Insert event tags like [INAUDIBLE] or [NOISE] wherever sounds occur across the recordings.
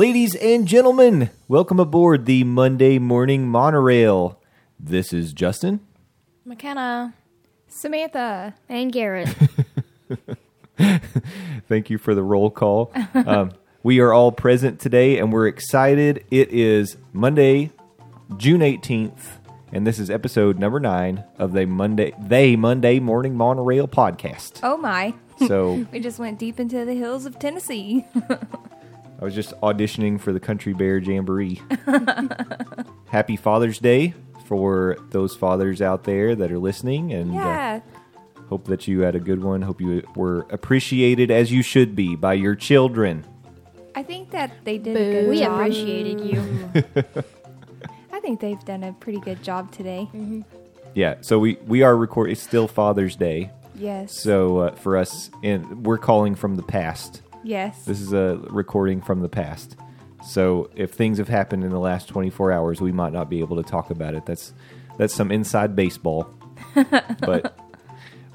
Ladies and gentlemen, welcome aboard the Monday Morning Monorail. This is Justin. McKenna. Samantha and Garrett. [LAUGHS] Thank you for the roll call. [LAUGHS] Um, we are all present today and we're excited. It is Monday, June 18th, and this is episode number nine of the Monday They Monday Morning Monorail podcast. Oh my. So [LAUGHS] We just went deep into the hills of Tennessee. I was just auditioning for the Country Bear Jamboree. [LAUGHS] Happy Father's Day for those fathers out there that are listening, and uh, yeah. hope that you had a good one. Hope you were appreciated as you should be by your children. I think that they did a good we job. appreciated you. [LAUGHS] I think they've done a pretty good job today. Yeah, so we we are recording. It's still Father's Day, Yes. so uh, for us, and we're calling from the past. Yes. This is a recording from the past. So if things have happened in the last 24 hours, we might not be able to talk about it. That's that's some inside baseball. [LAUGHS] but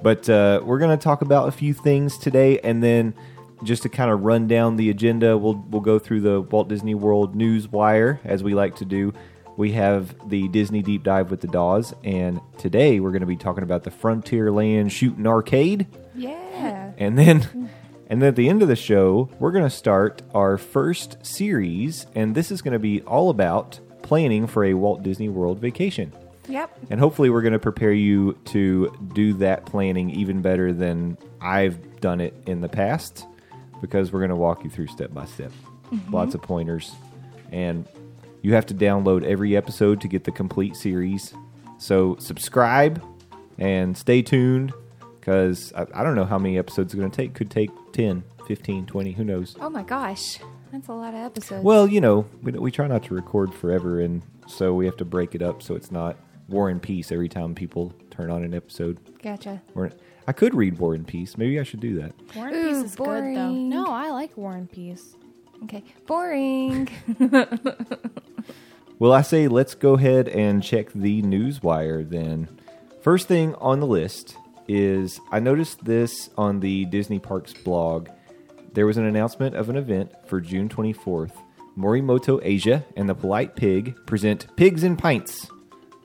but uh, we're going to talk about a few things today, and then just to kind of run down the agenda, we'll we'll go through the Walt Disney World news wire as we like to do. We have the Disney deep dive with the Doz, and today we're going to be talking about the Frontierland Shooting Arcade. yeah. And then and then at the end of the show, we're going to start our first series and this is going to be all about planning for a Walt Disney World vacation. Yep. And hopefully we're going to prepare you to do that planning even better than I've done it in the past because we're going to walk you through step by step. Mm-hmm. Lots of pointers and you have to download every episode to get the complete series. So subscribe and stay tuned because I, I don't know how many episodes it's going to take. Could take 10, 15, 20, who knows. Oh my gosh. That's a lot of episodes. Well, you know, we, we try not to record forever, and so we have to break it up so it's not War and Peace every time people turn on an episode. gotcha. We're, I could read War and Peace. Maybe I should do that. War and Ooh, Peace is good though. boring. No, I like War and Peace. Okay. Boring. [LAUGHS] Well, I say let's go ahead and check the news wire then. First thing on the list is I noticed this on the Disney Parks blog. There was an announcement of an event for June 24th. Morimoto Asia and the Polite Pig present Pigs and Pints,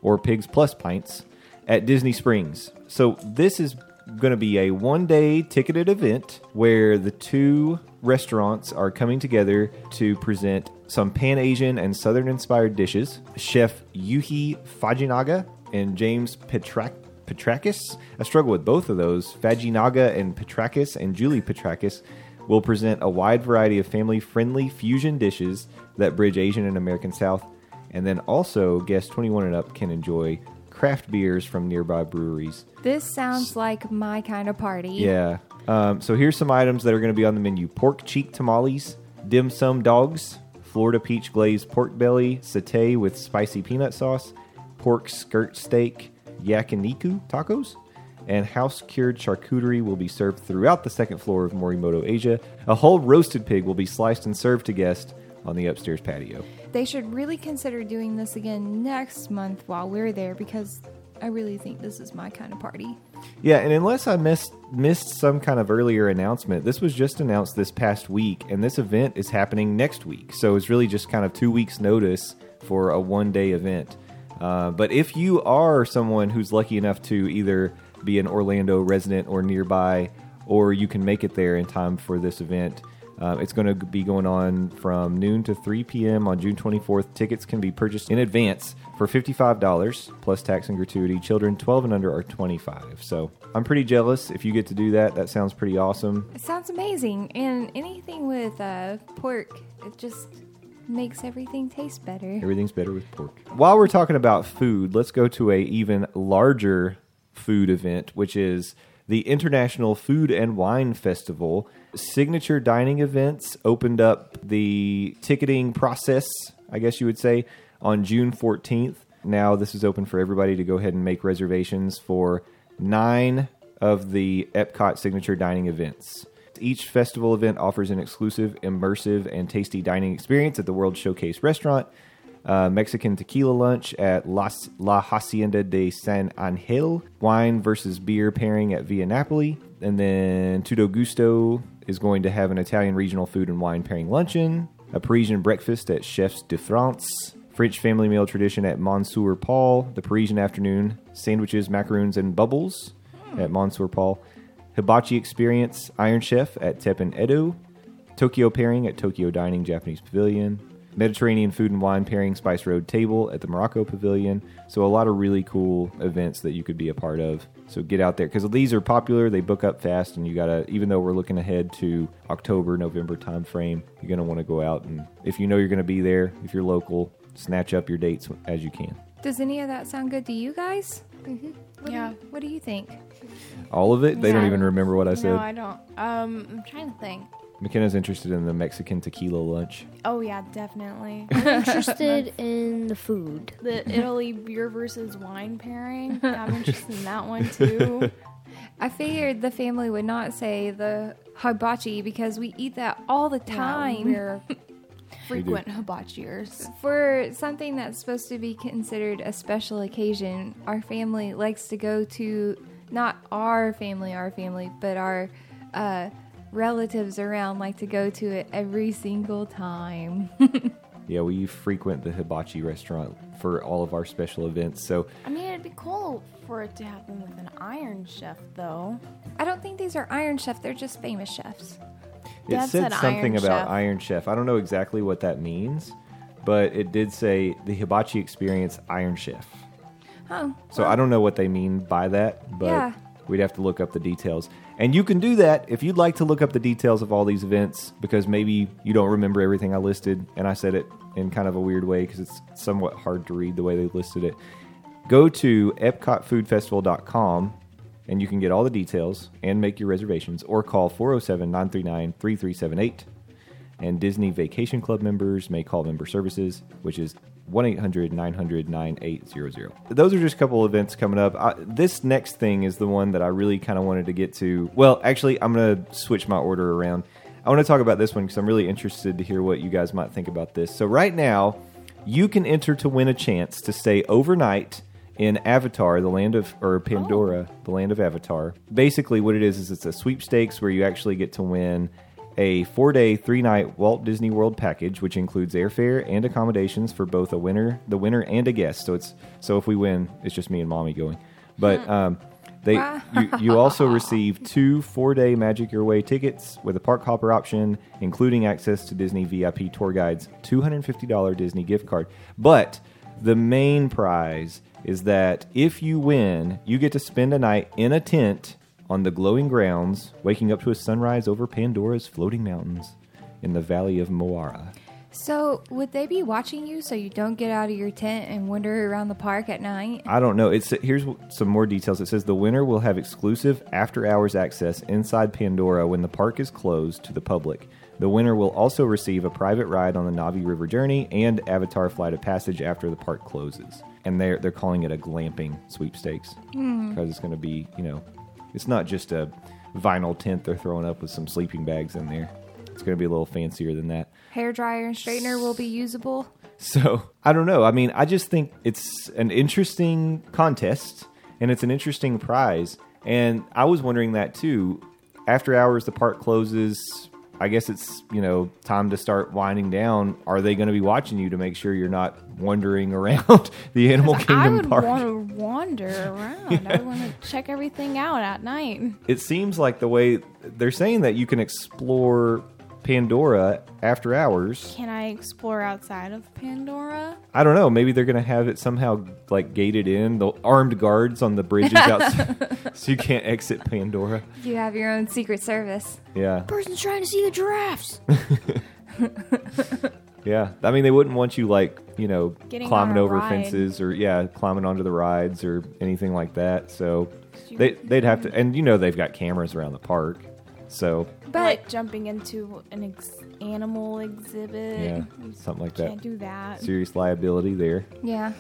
or Pigs Plus Pints, at Disney Springs. So this is going to be a one day ticketed event where the two restaurants are coming together to present some Pan Asian and Southern inspired dishes. Chef Yuhi Fajinaga and James Petrak. Petrakis. I struggle with both of those. Fajinaga and Petrakis and Julie Petrakis will present a wide variety of family friendly fusion dishes that bridge Asian and American South. And then also, guests 21 and up can enjoy craft beers from nearby breweries. this sounds like my kind of party. Yeah. Um, so here's some items that are going to be on the menu pork cheek tamales, dim sum dogs, Florida peach glazed pork belly, satay with spicy peanut sauce, pork skirt steak, yakiniku tacos, and house cured charcuterie will be served throughout the second floor of Morimoto Asia. A whole roasted pig will be sliced and served to guests on the upstairs patio. They should really consider doing this again next month while we're there because I really think this is my kind of party. Yeah, and unless I missed missed some kind of earlier announcement, this was just announced this past week, and this event is happening next week. So it's really just kind of two weeks' notice for a one day event. Uh, but if you are someone who's lucky enough to either be an Orlando resident or nearby, or you can make it there in time for this event, uh, it's going to be going on from noon to 3 p.m. on June 24th. Tickets can be purchased in advance for $55 plus tax and gratuity. Children 12 and under are 25. So I'm pretty jealous if you get to do that. That sounds pretty awesome. It sounds amazing, and anything with uh, pork, it just makes everything taste better. Everything's better with pork. While we're talking about food, let's go to a even larger food event, which is the International Food and Wine Festival. Signature dining events opened up the ticketing process, I guess you would say, on June 14th. Now, this is open for everybody to go ahead and make reservations for nine of the Epcot signature dining events. Each festival event offers an exclusive, immersive, and tasty dining experience at the World Showcase restaurant. Uh, Mexican tequila lunch at Las, La Hacienda de San Angel, wine versus beer pairing at Via Napoli, and then Tutto Gusto is going to have an Italian regional food and wine pairing luncheon, a Parisian breakfast at Chefs de France, French family meal tradition at Monsieur Paul, the Parisian afternoon sandwiches, macaroons, and bubbles at Monsieur Paul, Hibachi experience Iron Chef at Teppan Edo, Tokyo pairing at Tokyo Dining Japanese Pavilion, Mediterranean food and wine pairing Spice Road Table at the Morocco Pavilion. So a lot of really cool events that you could be a part of. So get out there because these are popular. They book up fast, and you gotta. Even though we're looking ahead to October, November timeframe, you're gonna want to go out and if you know you're gonna be there, if you're local, snatch up your dates as you can. Does any of that sound good to you guys? Mm-hmm. What Yeah. Do you, what do you think? All of it. They don't Yeah. even remember what I said. No, I don't. Um, I'm trying to think. McKenna's interested in the Mexican tequila lunch. Oh yeah, definitely. [LAUGHS] I'm interested in the food. the Italy beer versus wine pairing. [LAUGHS] I'm interested in that one too. [LAUGHS] I figured the family would not say the hibachi because we eat that all the Yeah, time. we're frequent hibachiers. For something that's supposed to be considered a special occasion, our family likes to go to not our family, our family, but our uh, relatives around like to go to it every single time. [LAUGHS] Yeah, we frequent the hibachi restaurant for all of our special events. So I mean, it'd be cool for it to happen with an Iron Chef, though. I don't think these are Iron Chef; they're just famous chefs. it Dad said said something Iron about Chef. Iron Chef. I don't know exactly what that means, but it did say the hibachi experience Iron Chef. Oh, So I don't know what they mean by that, but Yeah. we'd have to look up the details. And you can do that if you'd like to look up the details of all these events because maybe you don't remember everything I listed and I said it in kind of a weird way because it's somewhat hard to read the way they listed it. Go to epcotfoodfestival.com and you can get all the details and make your reservations or call 407 939 3378. And Disney Vacation Club members may call member services, which is 1 800 900 9800. Those are just a couple events coming up. I, this next thing is the one that I really kind of wanted to get to. Well, actually, I'm going to switch my order around. I want to talk about this one because I'm really interested to hear what you guys might think about this. So, right now, you can enter to win a chance to stay overnight in Avatar, the land of or Pandora, oh. the land of Avatar. Basically, what it is is it's a sweepstakes where you actually get to win a four-day, three-night Walt Disney World package, which includes airfare and accommodations for both a winner, the winner, and a guest. So it's so if we win, it's just me and mommy going. But um, they you, you also receive two four-day Magic Your Way tickets with a park hopper option, including access to Disney VIP tour guides, two hundred and fifty dollar Disney gift card. But the main prize is that if you win, you get to spend a night in a tent on the glowing grounds, waking up to a sunrise over Pandora's floating mountains in the valley of Mo'ara. So, would they be watching you so you don't get out of your tent and wander around the park at night? I don't know. It's here's some more details. It says the winner will have exclusive after-hours access inside Pandora when the park is closed to the public. The winner will also receive a private ride on the Na'vi River journey and Avatar Flight of Passage after the park closes. And they're they're calling it a glamping sweepstakes hmm. because it's going to be you know, it's not just a vinyl tent they're throwing up with some sleeping bags in there. It's going to be a little fancier than that. Hair dryer and straightener will be usable. So I don't know. I mean, I just think it's an interesting contest and it's an interesting prize. And I was wondering that too. After hours, the park closes. I guess it's you know time to start winding down. Are they going to be watching you to make sure you're not wandering [LAUGHS] around the Animal Kingdom Park? I would park? want to wander around. I want to [LAUGHS] check everything out at night. It seems like the way they're saying that you can explore Pandora after hours. Can I explore outside of Pandora? I don't know. Maybe they're going to have it somehow like gated in. The armed guards on the bridges outside, [LAUGHS] so you can't exit Pandora. You have your own secret service. Yeah. Person's trying to see the giraffes. [LAUGHS] Yeah, I mean they wouldn't want you like you know Getting climbing over ride. fences or yeah climbing onto the rides or anything like that. So they they'd have to, and you know they've got cameras around the park. So But like jumping into an ex- animal exhibit. yeah, something like that. Can't do that. Serious liability there. yeah.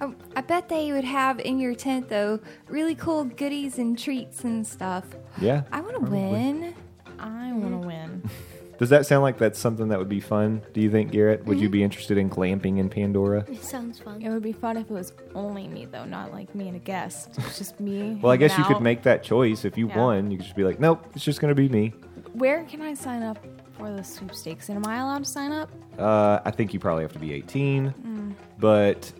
I, I bet they would have in your tent though really cool goodies and treats and stuff. Yeah. I want to win. I want to win. [LAUGHS] Does that sound like that's something that would be fun? Do you think, Garrett? Would you Mm-hmm. be interested in glamping in Pandora? It sounds fun. It would be fun if it was only me though, not like me and a guest. It's just me. Well, I guess you hanging could out. make that choice if you Yeah. won. You could just be like, nope, it's just going to be me. Where can I sign up for the sweepstakes? And am I allowed to sign up? Uh, I think you probably have to be 18, Mm. but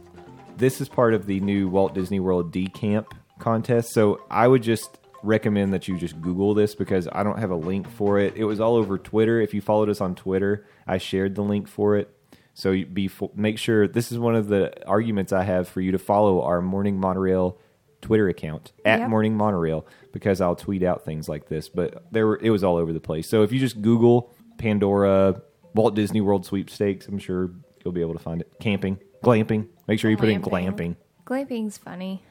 this is part of the new Walt Disney World D Camp contest. So I would just recommend that you just Google this because I don't have a link for it. It was all over Twitter. If you followed us on Twitter, I shared the link for it. So be make sure this is one of the arguments I have for you to follow our Morning Monorail Twitter account at Yep. Morning Monorail because I'll tweet out things like this. But there were, it was all over the place. So if you just Google Pandora Walt Disney World sweepstakes, I'm sure you'll be able to find it. Camping, glamping. Make sure you put in glamping. Glamping. Glamping's funny.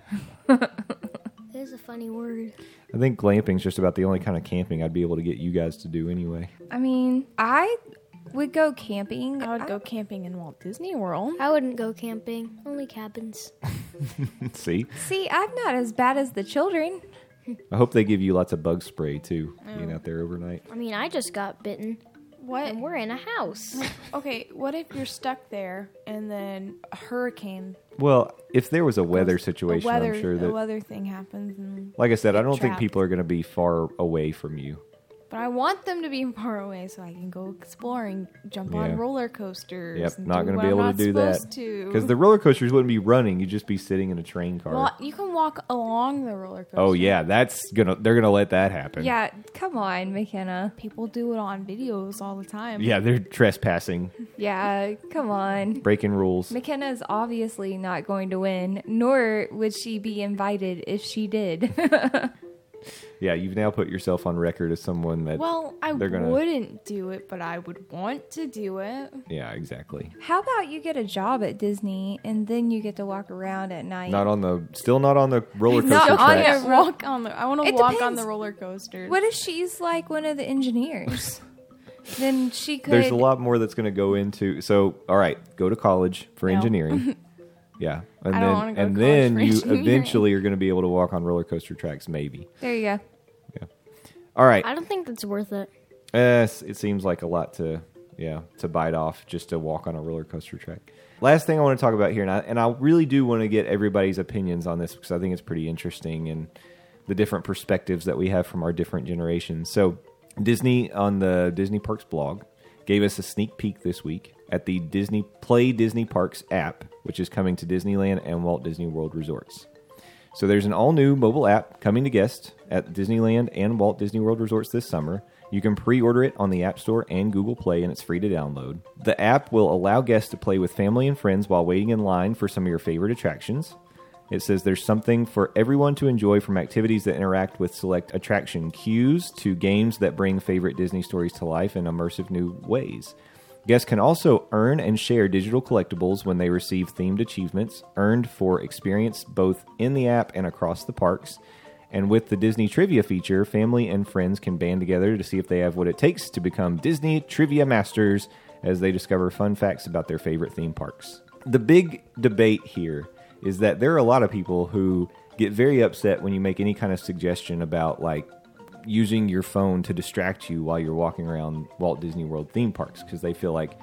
[LAUGHS] It is a funny word. I think glamping's just about the only kind of camping I'd be able to get you guys to do anyway. I mean, I would go camping. I would go camping in Walt Disney World. I wouldn't go camping. Only cabins. [LAUGHS] See, See, I'm not as bad as the children. I hope they give you lots of bug spray too, being out there overnight. I mean, I just got bitten, What? and we're in a house. Okay, what if you're stuck there and then a hurricane, Well, if there was a weather a situation, weather, I'm sure a that, weather thing happens, and like I said, I don't think people are going to be far away from you. But I want them to be far away so I can go exploring, jump on roller coasters. Yep, and not do going to what be I'm able to not do that supposed to. because the roller coasters wouldn't be running; you'd just be sitting in a train car. well, you can walk along the roller oh, coaster. oh yeah, that's gonna they're gonna let that happen. Yeah, come on, McKenna. people do it on videos all the time. yeah, they're trespassing, Yeah, come on. breaking rules. McKenna is obviously not going to win, nor would she be invited if she did. [LAUGHS] Yeah, you've now put yourself on record as someone that. Well, I gonna- wouldn't do it, but I would want to do it. yeah, exactly. How about you get a job at Disney and then you get to walk around at night? Not on the, still not on the roller coaster Not on tracks. the- [LAUGHS] walk on the. I want to It walk on the roller coasters. what if she's like one of the engineers? [LAUGHS] then she could. There's a lot more that's going to go into. So, all right, go to college for No. engineering. [LAUGHS] yeah, and I then don't wanna go to and college then for [LAUGHS] you engineering. eventually are going to be able to walk on roller coaster tracks. Maybe. There you go. Yeah. All right. I don't think that's worth it. Yes, it seems like a lot to yeah to bite off just to walk on a roller coaster track. Last thing I want to talk about here, and I, and I really do want to get everybody's opinions on this because I think it's pretty interesting and the different perspectives that we have from our different generations. So Disney on the Disney Parks blog gave us a sneak peek this week at the Disney Play Disney Parks app, which is coming to Disneyland and Walt Disney World resorts. So there's an all new mobile app coming to guests at Disneyland and Walt Disney World resorts this summer. You can pre order it on the App Store and Google Play, and it's free to download. The app will allow guests to play with family and friends while waiting in line for some of your favorite attractions. It says there's something for everyone to enjoy from activities that interact with select attraction cues to games that bring favorite Disney stories to life in immersive new ways. Guests can also earn and share digital collectibles when they receive themed achievements earned for experience both in the app and across the parks. And with the Disney Trivia feature, family and friends can band together to see if they have what it takes to become Disney Trivia Masters as they discover fun facts about their favorite theme parks. The big debate here is that there are a lot of people who get very upset when you make any kind of suggestion about like using your phone to distract you while you're walking around Walt Disney World theme parks because they feel like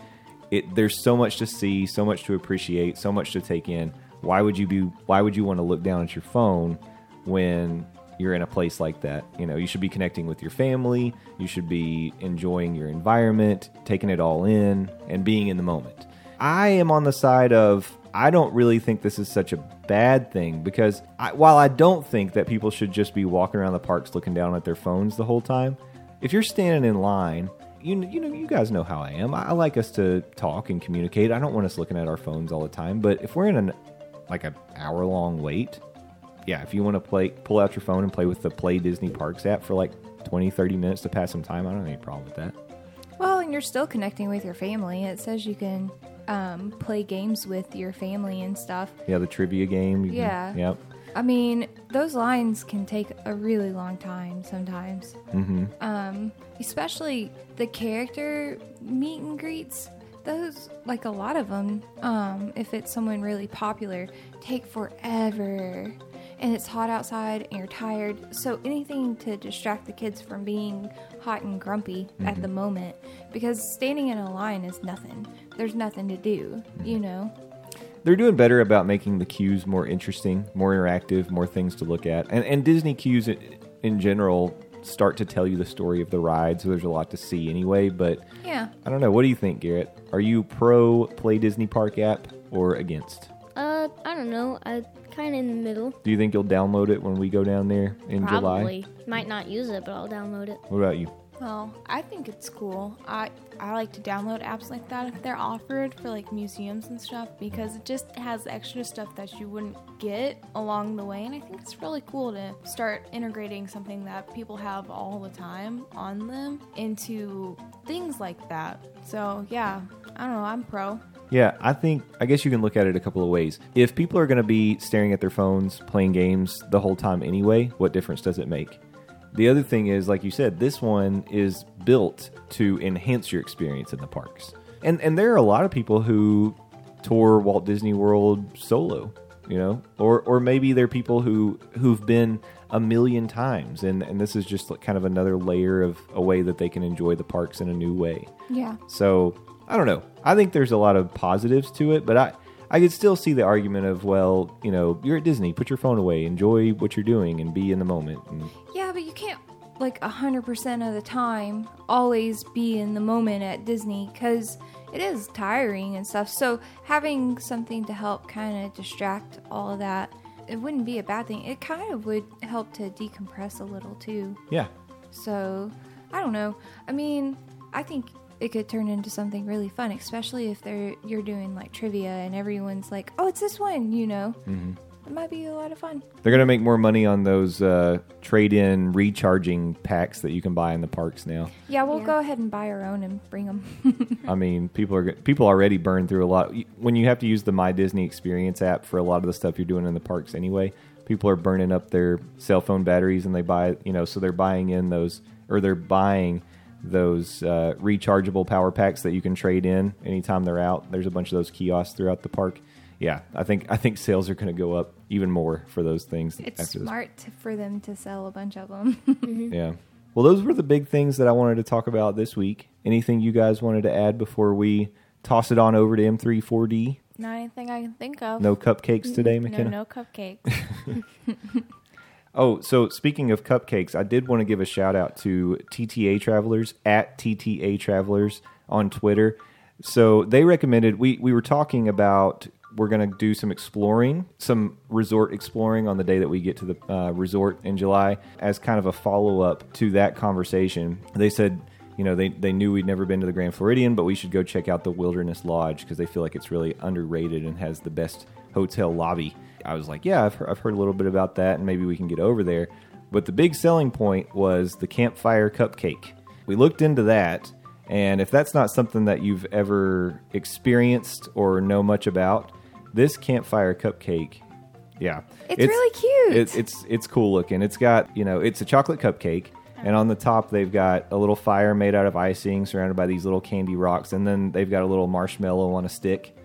it there's so much to see, so much to appreciate, so much to take in. Why would you be why would you want to look down at your phone when you're in a place like that? You know, you should be connecting with your family, you should be enjoying your environment, taking it all in and being in the moment. I am on the side of I don't really think this is such a bad thing because I, while I don't think that people should just be walking around the parks looking down at their phones the whole time, if you're standing in line, you you know you guys know how I am. I, like us to talk and communicate. I don't want us looking at our phones all the time. But if we're in an like an hour long wait, yeah, if you want to play, pull out your phone and play with the Play Disney Parks app for like 20, 30 minutes to pass some time, I don't have any problem with that. Well, and you're still connecting with your family. It says you can um, play games with your family and stuff. Yeah, the trivia game. you can- Yeah. Yep. I mean, those lines can take a really long time sometimes. Mm-hmm. Um, especially the character meet and greets. Those, like a lot of them, um, if it's someone really popular, take forever. And it's hot outside and you're tired. So anything to distract the kids from being hot and grumpy at the moment. Because standing in a line is nothing. There's nothing to do, you know? They're doing better about making the queues more interesting, more interactive, more things to look at. And, and Disney queues i- in general start to tell you the story of the ride, so there's a lot to see anyway. But Yeah. I don't know. What do you think, Garrett? Are you pro Play Disney Park app or against? Uh, I don't know. I kind of in the middle. Do you think you'll download it when we go down there in Probably. July? Might not use it, but I'll download it. What about you? Well, I think it's cool. I I like to download apps like that if they're offered for like museums and stuff because it just has extra stuff that you wouldn't get along the way and I think it's really cool to start integrating something that people have all the time on them into things like that. So, yeah, I don't know, I'm pro. Yeah, I think I guess you can look at it a couple of ways. If people are going to be staring at their phones, playing games the whole time anyway, what difference does it make? The other thing is, like you said, this one is built to enhance your experience in the parks. And and there are a lot of people who tour Walt Disney World solo, you know, or or maybe they're people who who've been a million times, and and this is just like kind of another layer of a way that they can enjoy the parks in a new way. Yeah. So I don't know. I think there's a lot of positives to it, but I I could still see the argument of well, you know, you're at Disney, put your phone away, enjoy what you're doing, and be in the moment. And Yeah, but you can't like 100% of the time always be in the moment at Disney cuz it is tiring and stuff. So having something to help kind of distract all of that, it wouldn't be a bad thing. It kind of would help to decompress a little too. yeah, So, I don't know. I mean, I think it could turn into something really fun, especially if they're you're doing like trivia and everyone's like, "Oh, it's this one," you know. Mm-hmm. It might be a lot of fun. they're gonna make more money on those uh, trade-in recharging packs that you can buy in the parks now. Yeah, we'll Yeah. go ahead and buy our own and bring them. I [LAUGHS] mean, people are people already burn through a lot when you have to use the My Disney Experience app for a lot of the stuff you're doing in the parks anyway. People are burning up their cell phone batteries, and they buy you know, so they're buying in those or they're buying those uh, rechargeable power packs that you can trade in anytime they're out. There's a bunch of those kiosks throughout the park. Yeah, I think I think sales are going to go up even more for those things. It's after this smart to, for them to sell a bunch of them. [LAUGHS] yeah. Well, those were the big things that I wanted to talk about this week. Anything you guys wanted to add before we toss it on over to M34D? Not anything I can think of. No cupcakes today, no, McKenna? no cupcakes. [LAUGHS] [LAUGHS] Oh, so speaking of cupcakes, I did want to give a shout out to TTA Travelers at TTA Travelers on Twitter. So they recommended we we were talking about we're going to do some exploring, some resort exploring on the day that we get to the uh, resort in July as kind of a follow up to that conversation. They said, you know, they, they knew we'd never been to the Grand Floridian, but we should go check out the Wilderness Lodge because they feel like it's really underrated and has the best hotel lobby. I was like, yeah, I've heard, I've heard a little bit about that, and maybe we can get over there. But the big selling point was the campfire cupcake. We looked into that, and if that's not something that you've ever experienced or know much about, this campfire cupcake, yeah, It's really cute. It, it's it's cool looking. It's got you know, it's a chocolate cupcake, and on the top they've got a little fire made out of icing, surrounded by these little candy rocks, and then they've got a little marshmallow on a stick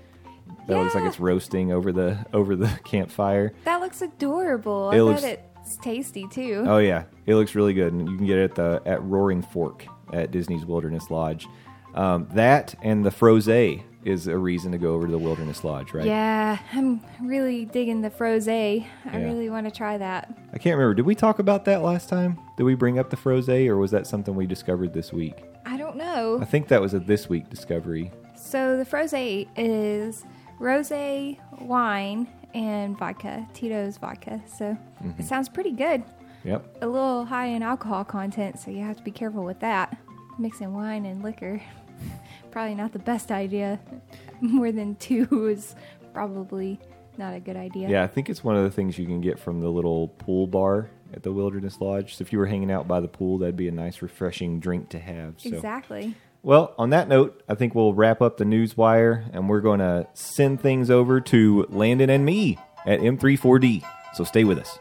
that looks like it's roasting over the over the [LAUGHS] campfire. that looks adorable. It I looks- bet it's tasty too. Oh yeah, it looks really good, and you can get it at the at Roaring Fork at Disney's Wilderness Lodge. Um, that and the frosé is a reason to go over to the Wilderness Lodge, right? Yeah, I'm really digging the frosé. I Yeah. really want to try that. I can't remember. Did we talk about that last time? Did we bring up the frosé, or was that something we discovered this week? I don't know. I think that was a this week discovery. So the frosé is rosé wine and vodka, Tito's vodka. So Mm-hmm. it sounds pretty good. Yep. A little high in alcohol content, so you have to be careful with that. Mixing wine and liquor, [LAUGHS] probably not the best idea. [LAUGHS] More than two is probably not a good idea. Yeah, I think it's one of the things you can get from the little pool bar at the Wilderness Lodge. So if you were hanging out by the pool, that'd be a nice, refreshing drink to have. So Exactly. Well, on that note, I think we'll wrap up the news wire and we're going to send things over to Landon and me at M34D. So stay with us.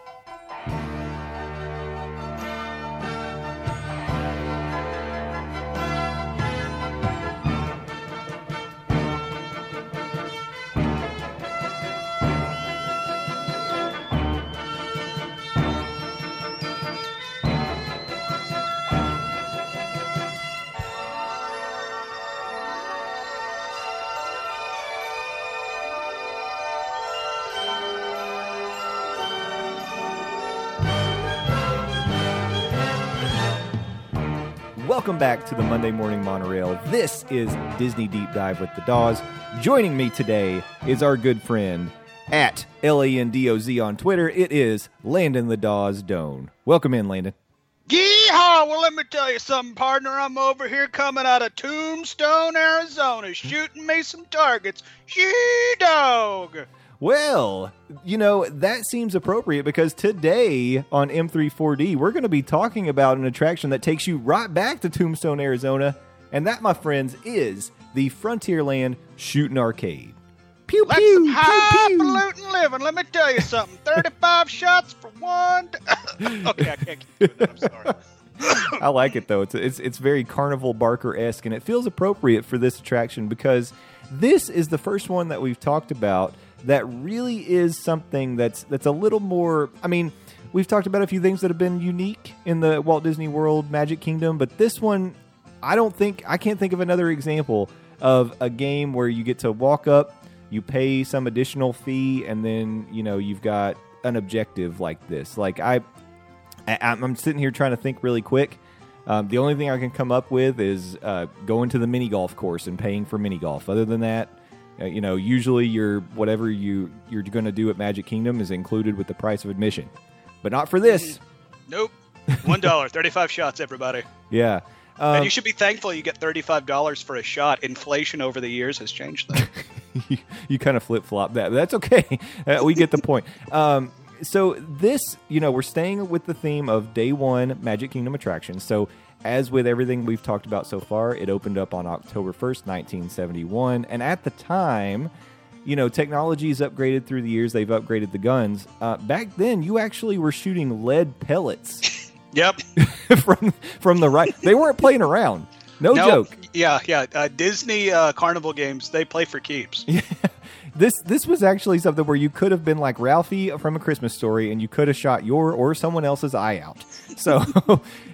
To the Monday Morning Monorail. This is Disney Deep Dive with the Doz. Joining me today is our good friend at L A N D O Z on Twitter. It is Landon the Doz Doan. Welcome in, Landon. Yeehaw! Well, let me tell you something, partner. I'm over here coming out of Tombstone, Arizona, shooting me some targets. She dog. Well, you know, that seems appropriate because today on M34D, we're going to be talking about an attraction that takes you right back to Tombstone, Arizona. And that, my friends, is the Frontierland Shooting Arcade. Pew, That's pew, some highfalutin living. Let me tell you something. [LAUGHS] 35 shots for one. [LAUGHS] okay, I can't keep doing that. I'm sorry. I like it though. It's it's it's very Carnival Barker esque, and it feels appropriate for this attraction because this is the first one that we've talked about that really is something that's that's a little more. I mean, we've talked about a few things that have been unique in the Walt Disney World Magic Kingdom, but this one, I don't think I can't think of another example of a game where you get to walk up, you pay some additional fee, and then you know you've got an objective like this. Like I, I, I'm sitting here trying to think really quick. Um, the only thing I can come up with is uh, going to the mini golf course and paying for mini golf. Other than that, uh, you know, usually your whatever you you're going to do at Magic Kingdom is included with the price of admission, but not for this. Nope. One dollar, [LAUGHS] 35 shots, everybody. Yeah, and um, you should be thankful you get $35 for a shot. Inflation over the years has changed that. [LAUGHS] you, you kind of flip flop that. But that's okay. [LAUGHS] Uh, we get the point. Um, so this, you know, we're staying with the theme of day one Magic Kingdom attractions. So as with everything we've talked about so far, it opened up on October first, nineteen seventy one, and at the time. You know, technology's upgraded through the years. They've upgraded the guns. Uh, back then, you actually were shooting lead pellets [LAUGHS] yep. [LAUGHS] from from the right. They weren't playing around. No Nope. joke. Yeah, yeah. Uh, Disney uh, Carnival games, they play for keeps. [LAUGHS] This this was actually something where you could have been like Ralphie from a Christmas story, and you could have shot your or someone else's eye out. So,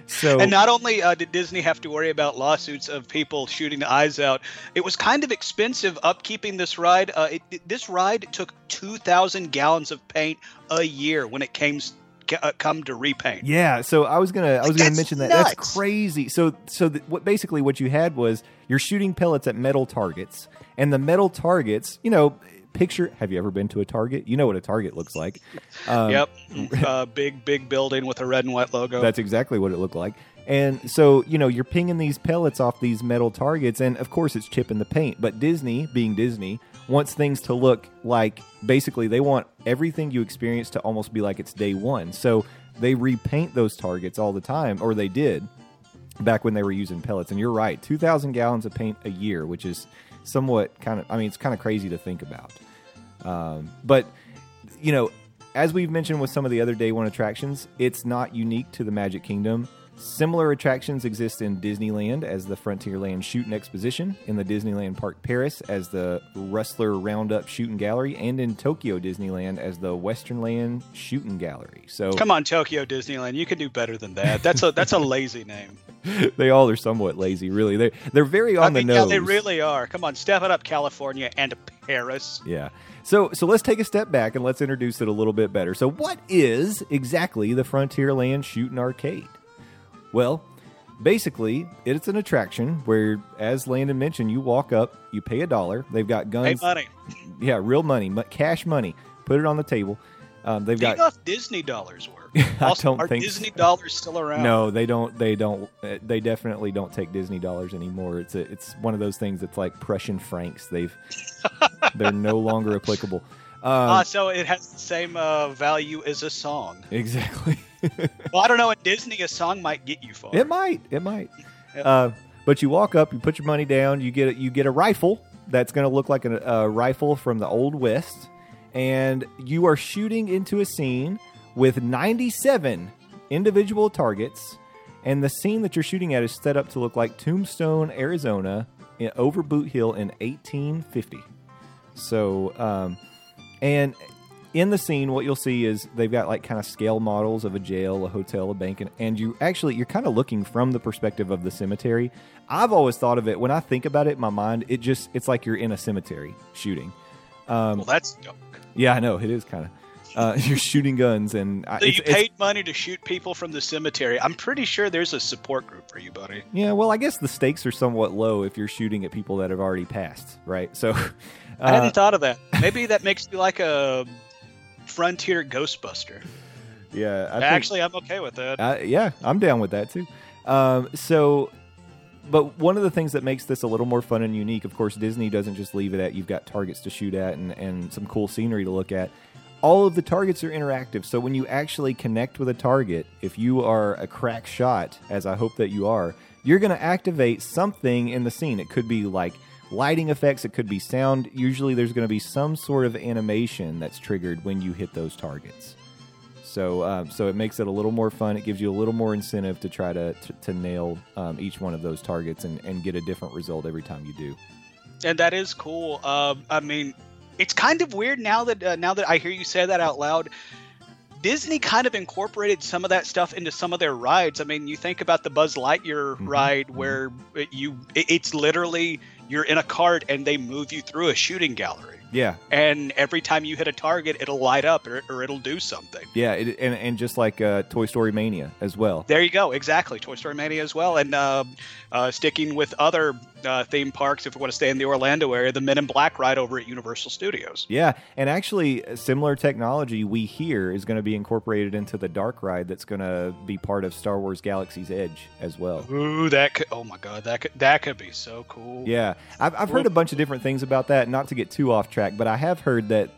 so And not only uh, did Disney have to worry about lawsuits of people shooting the eyes out, it was kind of expensive upkeeping this ride. Uh, it, it- this ride took 2,000 gallons of paint a year when it came s- ca- uh, come to repaint. yeah. So I was gonna I was gonna mention that. That's crazy. So so th- what basically what you had was you're shooting pellets at metal targets, and the metal targets, you know. Picture. Have you ever been to a Target? You know what a Target looks like. Um, Yep, [LAUGHS] uh, big big building with a red and white logo. That's exactly what it looked like. And so, you know, you're pinging these pellets off these metal targets, and of course, it's chipping the paint. But Disney, being Disney, wants things to look like basically they want everything you experience to almost be like it's day one. So they repaint those targets all the time, or they did back when they were using pellets. And you're right, 2,000 gallons of paint a year, which is somewhat kind of, I mean, it's kind of crazy to think about. Um, but you know, as we've mentioned with some of the other day one attractions, it's not unique to the Magic Kingdom. Similar attractions exist in Disneyland as the Frontierland Shooting Exposition, in the Disneyland Park Paris as the Rustler Roundup Shooting Gallery, and in Tokyo Disneyland as the Westernland Shooting Gallery. So Come on, Tokyo Disneyland, you can do better than that. That's a that's a lazy name. [LAUGHS] they all are somewhat lazy, really. They they're very on I mean, the yeah, nose. they really are. Come on, step it up, California and Paris. Yeah. So so let's take a step back and let's introduce it a little bit better. So what is exactly the Frontierland Shooting Arcade? Well, basically, it's an attraction where, as Landon mentioned, you walk up, you pay a dollar. They've got Hey, guns. money. Yeah, real money, cash money. Put it on the table. Um, they've Do you got Disney dollars work? [LAUGHS] I Also, don't are think Disney so. dollars still around? no, they don't. They don't. uh, They definitely don't take Disney dollars anymore. It's a, it's one of those things that's like Prussian francs. They've [LAUGHS] they're no longer applicable. Um, Ah, so it has the same uh, value as a song. exactly. [LAUGHS] Well, I don't know. In Disney, a song might get you far. It might. It might. [LAUGHS] Yep. Uh, But you walk up, you put your money down, you get a, you get a rifle that's going to look like a, a rifle from the old west, and you are shooting into a scene with 97 individual targets. And the scene that you're shooting at is set up to look like Tombstone, Arizona, in, over Boot Hill in 1850. So, um, and in the scene, what you'll see is they've got like kind of scale models of a jail, a hotel, a bank, and, and you actually you're kind of looking from the perspective of the cemetery. I've always thought of it when I think about it in my mind. It just it's like you're in a cemetery shooting. Um, well, that's dope. yeah, I know it is kind of. Uh, [LAUGHS] you're shooting guns, and I- So it's, you it's- paid money to shoot people from the cemetery. I'm pretty sure there's a support group for you, buddy. yeah. Well, I guess the stakes are somewhat low if you're shooting at people that have already passed, right? So, [LAUGHS] I uh, hadn't thought of that. Maybe that makes you like a frontier Ghostbuster. yeah. I think- Actually, I'm okay with that. Uh, yeah, I'm down with that too. Um, so, but one of the things that makes this a little more fun and unique, of course, Disney doesn't just leave it at you've got targets to shoot at and, and some cool scenery to look at. All of the targets are interactive. So when you actually connect with a target, if you are a crack shot, as I hope that you are, you're going to activate something in the scene. It could be like lighting effects, it could be sound. Usually there's going to be some sort of animation that's triggered when you hit those targets. So, um, so it makes it a little more fun. It gives you a little more incentive to try to to, to nail um, each one of those targets and, and get a different result every time you do. and that is cool. Um, I mean, it's kind of weird now that uh, now that I hear you say that out loud. Disney kind of incorporated some of that stuff into some of their rides. I mean, you think about the Buzz Lightyear Mhm, ride mhm. where it- you it- it's literally you're in a cart and they move you through a shooting gallery. Yeah, And every time you hit a target, it'll light up or, or it'll do something. yeah, it, and and just like uh, Toy Story Mania as well. There you go. Exactly. Toy Story Mania as well. And uh, uh, sticking with other uh, theme parks, if we want to stay in the Orlando area, the Men in Black ride over at Universal Studios. Yeah, and actually, similar technology we hear is going to be incorporated into the Dark Ride. That's going to be part of Star Wars Galaxy's Edge as well. Ooh, that could. Oh my God, that could that could be so cool. Yeah, I've, I've heard a bunch of different things about that. Not to get too off track, but I have heard that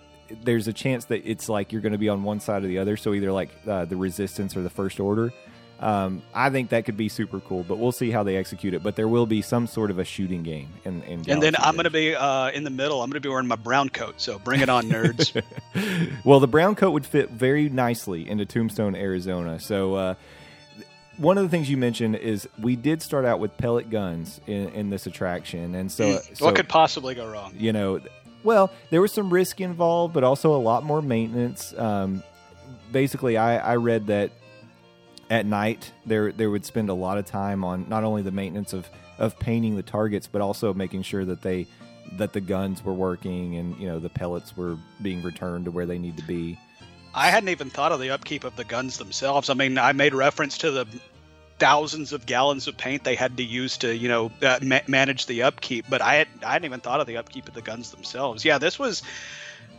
there's a chance that it's like you're going to be on one side or the other. So either like uh, the Resistance or the First Order. Um, I think that could be super cool, but we'll see how they execute it. But there will be some sort of a shooting game, in, in And then I'm going to be uh, in the middle. I'm going to be wearing my brown coat. So bring it on, nerds. [LAUGHS] well, the brown coat would fit very nicely into Tombstone, Arizona. So, uh, one of the things you mentioned is we did start out with pellet guns in, in this attraction, and so, so what could possibly go wrong? you know, well, there was some risk involved, but also a lot more maintenance. Um, basically, I, I read that at night there there would spend a lot of time on not only the maintenance of of painting the targets, but also making sure that they that the guns were working and you know the pellets were being returned to where they need to be. I hadn't even thought of the upkeep of the guns themselves. I mean, I made reference to the thousands of gallons of paint they had to use to, you know, uh, ma- manage the upkeep, but I had I hadn't even thought of the upkeep of the guns themselves. Yeah, this was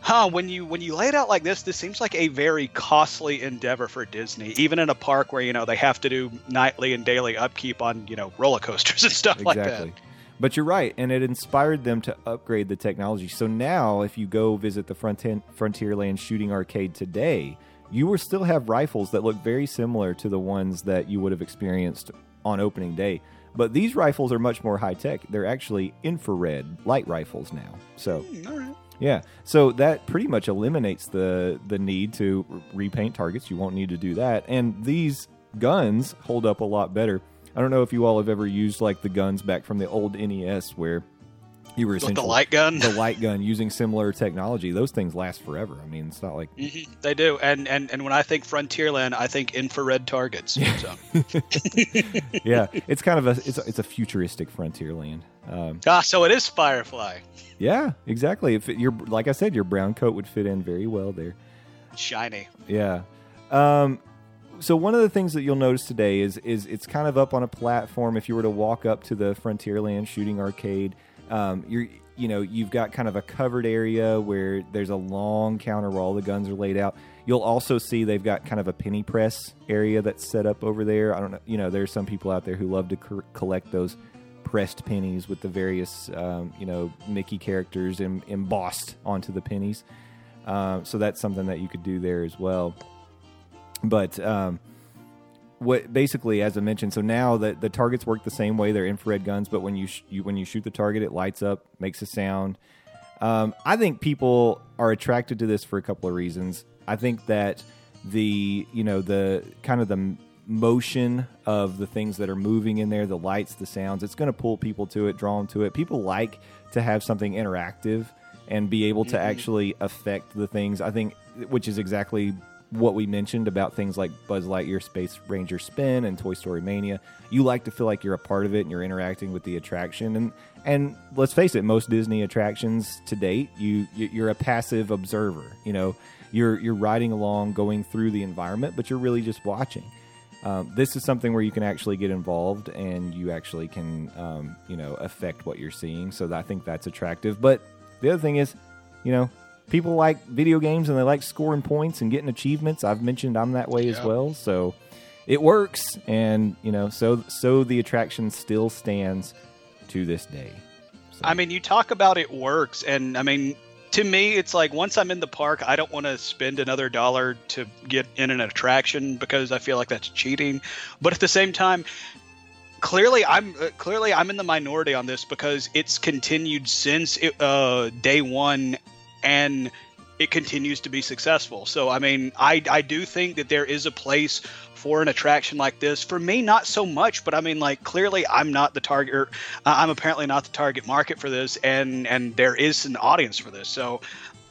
huh when you when you lay it out like this this seems like a very costly endeavor for disney even in a park where you know they have to do nightly and daily upkeep on you know roller coasters [LAUGHS] and stuff like that exactly. But you're right, and it inspired them to upgrade the technology. So now, if you go visit the Frontier, Frontierland Shooting Arcade today, you will still have rifles that look very similar to the ones that you would have experienced on opening day. But these rifles are much more high tech. They're actually infrared light rifles now. So Hmm, all right. yeah, so that pretty much eliminates the the need to repaint targets. You won't need to do that, and these guns hold up a lot better. I don't know if you all have ever used like the guns back from the old NES where you were With the light gun the light gun using similar technology. Those things last forever. I mean, it's not like Mhm, they do and, and and when i think frontierland i think infrared targets so. [LAUGHS] yeah, it's kind of a it's a, it's a futuristic frontier land. Um, ah so it is firefly yeah, exactly. If it, your like I said, your brown coat would fit in very well there. shiny Yeah. Um, so one of the things that you'll notice today is is it's kind of up on a platform. If you were to walk up to the Frontierland Shooting Arcade, um, you're you know you've got kind of a covered area where there's a long counter where all the guns are laid out. You'll also see they've got kind of a penny press area that's set up over there. I don't know. You know, there's some people out there who love to co- collect those pressed pennies with the various um, you know Mickey characters em- embossed onto the pennies. Um, so that's something that you could do there as well. But um, what basically, as I mentioned, so now the the targets work the same way. They're infrared guns, but when you, sh- you when you shoot the target, it lights up, makes a sound. Um, I think people are attracted to this for a couple of reasons. I think that the you know the kind of the motion of the things that are moving in there, the lights, the sounds, it's going to pull people to it, draw them to it. People like to have something interactive and be able to actually affect the things. I think, which is exactly what we mentioned about things like Buzz Lightyear Space Ranger Spin and Toy Story Mania. You like to feel like you're a part of it and you're interacting with the attraction. And and let's face it, most Disney attractions to date, you you- you're a passive observer. You know, you're you're riding along, going through the environment, but you're really just watching. Um, this is something where you can actually get involved and you actually can, um, you know, affect what you're seeing. So I think that's attractive. But the other thing is, you know, people like video games and they like scoring points and getting achievements. I've mentioned I'm that way as well. So it works, and you know, so so the attraction still stands to this day. So, I mean, you talk about it works, and I mean, to me, it's like once I'm in the park, I don't want to spend another dollar to get in an attraction because I feel like that's cheating. But at the same time, clearly I'm uh, clearly I'm in the minority on this because it's continued since it, uh, day one, and it continues to be successful. So I mean, I I do think that there is a place for an attraction like this. For me, not so much, but I mean, like clearly I'm not the target. Or, uh, I'm apparently not the target market for this, and and there is an audience for this. So.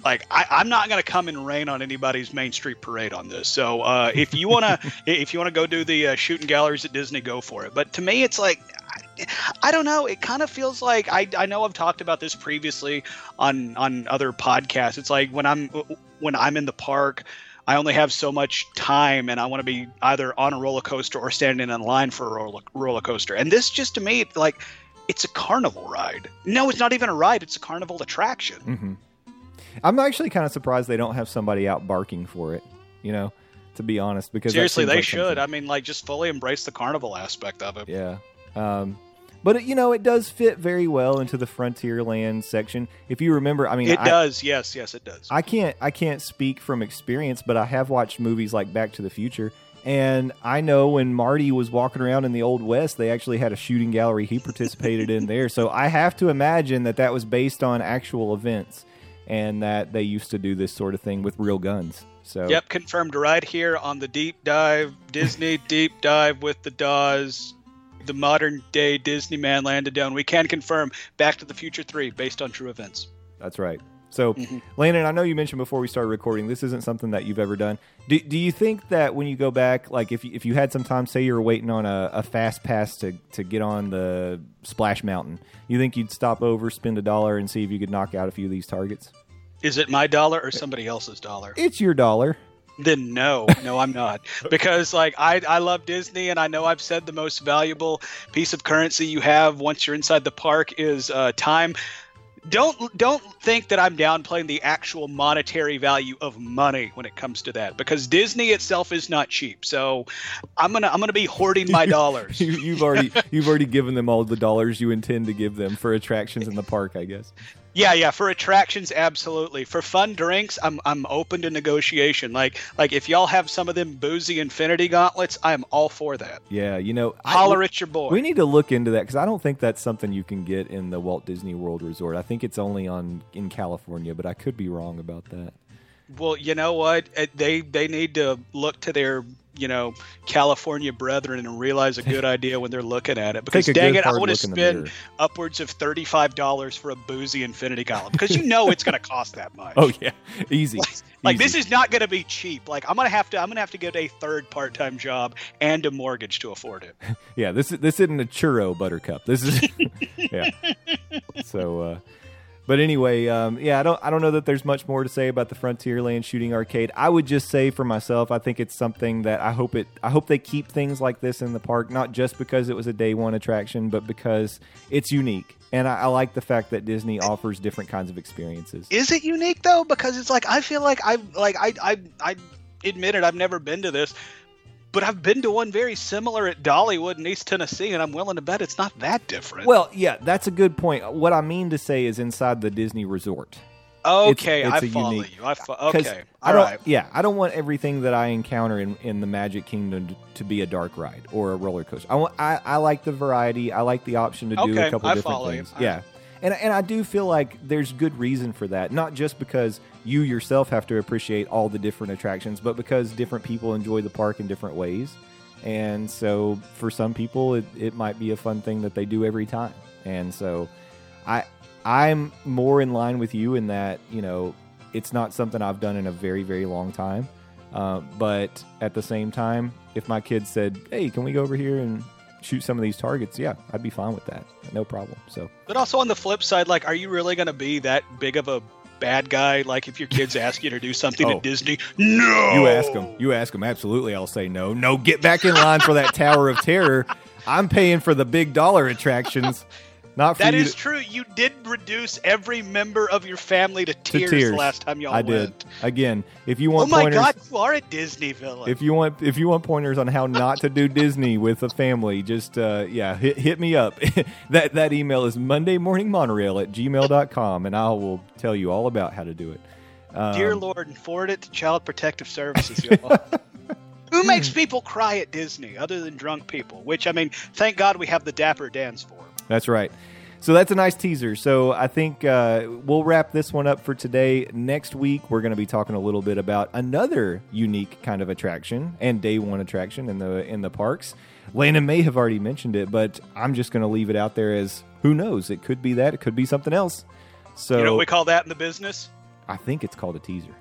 Like I, I'm not gonna come and rain on anybody's Main Street parade on this. So uh, if you wanna, [LAUGHS] if you wanna go do the uh, shooting galleries at Disney, go for it. But to me, it's like I, don't know. It kind of feels like I, I know I've talked about this previously on on other podcasts. It's like when I'm when I'm in the park, I only have so much time, and I want to be either on a roller coaster or standing in line for a roller, roller coaster. And this just to me, like it's a carnival ride. No, it's not even a ride. It's a carnival attraction. hmm I'm actually kind of surprised they don't have somebody out barking for it. You know, to be honest, because Seriously, they like should. something- I mean, like just fully embrace the carnival aspect of it. Yeah. Um, but it, you know, it does fit very well into the Frontierland section. If you remember, I mean, It I, does. Yes, yes, it does. I can't I can't speak from experience, but I have watched movies like Back to the Future, and I know when Marty was walking around in the Old West, they actually had a shooting gallery he participated in there. So I have to imagine that that was based on actual events, and that they used to do this sort of thing with real guns. So Yep, confirmed right here on the deep dive Disney [LAUGHS] deep dive with the Doz, the modern day Disney man landed down. We can confirm Back to the Future 3 based on true events. That's right. So, Mhm. Landon, I know you mentioned before we started recording, this isn't something that you've ever done. Do, do you think that when you go back, like if you, if you had some time, say you were waiting on a, a fast pass to, to get on the Splash Mountain, you think you'd stop over, spend a dollar, and see if you could knock out a few of these targets? Is it my dollar or somebody else's dollar? It's your dollar. Then no, no, I'm not. [LAUGHS] Because like I, I love Disney, and I know I've said the most valuable piece of currency you have once you're inside the park is uh, time. Don't don't think that I'm downplaying the actual monetary value of money when it comes to that, because Disney itself is not cheap. So I'm gonna I'm gonna be hoarding my [LAUGHS] dollars. You, you've already you've already given them all the dollars you intend to give them for attractions in the park, I guess. Yeah, yeah. For attractions, absolutely. For fun drinks, I'm I'm open to negotiation. Like like if y'all have some of them boozy Infinity Gauntlets, I'm all for that. Yeah, you know, I- Holler at your boy. We need to look into that because I don't think that's something you can get in the Walt Disney World Resort. I think it's only on in California, but I could be wrong about that. Well, you know what? They they need to look to their you know California brethren and realize a good [LAUGHS] idea when they're looking at it. Because dang it, I want to look in the spend upwards of thirty five dollars for a boozy Infinity Gauntlet because you know it's going [LAUGHS] to cost that much. Oh yeah, easy. Like Easy. this is not going to be cheap. Like I'm gonna have to I'm gonna have to get a third part time job and a mortgage to afford it. [LAUGHS] Yeah, this is this isn't a churro buttercup. This is yeah. So, uh, but anyway, um, yeah, I don't I don't know that there's much more to say about the Frontierland Shooting Arcade. I would just say for myself, I think it's something that I hope it I hope they keep things like this in the park, not just because it was a day one attraction, but because it's unique. And I, I like the fact that Disney offers different kinds of experiences. Is it unique though? Because it's like I feel like I've like I I I admit it. I've never been to this, but I've been to one very similar at Dollywood in East Tennessee, and I'm willing to bet it's not that different. Well, yeah, that's a good point. What I mean to say is inside the Disney resort. Okay, it's I a follow unique- you. I fo- uh, 'cause okay. I don't. right. Yeah, I don't want everything that I encounter in, in the Magic Kingdom to, be a dark ride or a roller coaster. I want. I, I like the variety. I like the option to do Okay, a couple I different you. things. All Yeah, and and I do feel like there's good reason for that. Not just because you yourself have to appreciate all the different attractions, but because different people enjoy the park in different ways. And so, for some people, it, it might be a fun thing that they do every time. And so, I I'm more in line with you in that you know it's not something I've done in a very very long time. Uh, but at the same time, if my kids said, "Hey, can we go over here and shoot some of these targets?" Yeah, I'd be fine with that, no problem. So But also on the flip side, like, are you really going to be that big of a bad guy? Like, if your kids ask you to do something Oh. at Disney, no. you ask them, you ask them. Absolutely, I'll say no. No, get back in line for that Tower of Terror. I'm paying for the big dollar attractions, not for That is to- true. You did reduce every member of your family to to tears, tears. last time y'all I went. did. Again, if you want, pointers Oh my pointers, God, you are a Disney villain. if you want if you want pointers on how not to do Disney with a family, just uh, yeah, hit, hit me up. [LAUGHS] that that email is Monday morning monorail at gmail.com and I will tell you all about how to do it. Um, Dear Lord, and forward it to Child Protective Services. y'all. [LAUGHS] Who makes people cry at Disney other than drunk people? Which, I mean, thank God we have the Dapper Dans for. That's right. So that's a nice teaser. So I think uh, we'll wrap this one up for today. Next week, we're going to be talking a little bit about another unique kind of attraction and day one attraction in the in the parks. Landon may have already mentioned it, but I'm just going to leave it out there as who knows? It could be that. It could be something else. So You know what we call that in the business? I think it's called a teaser.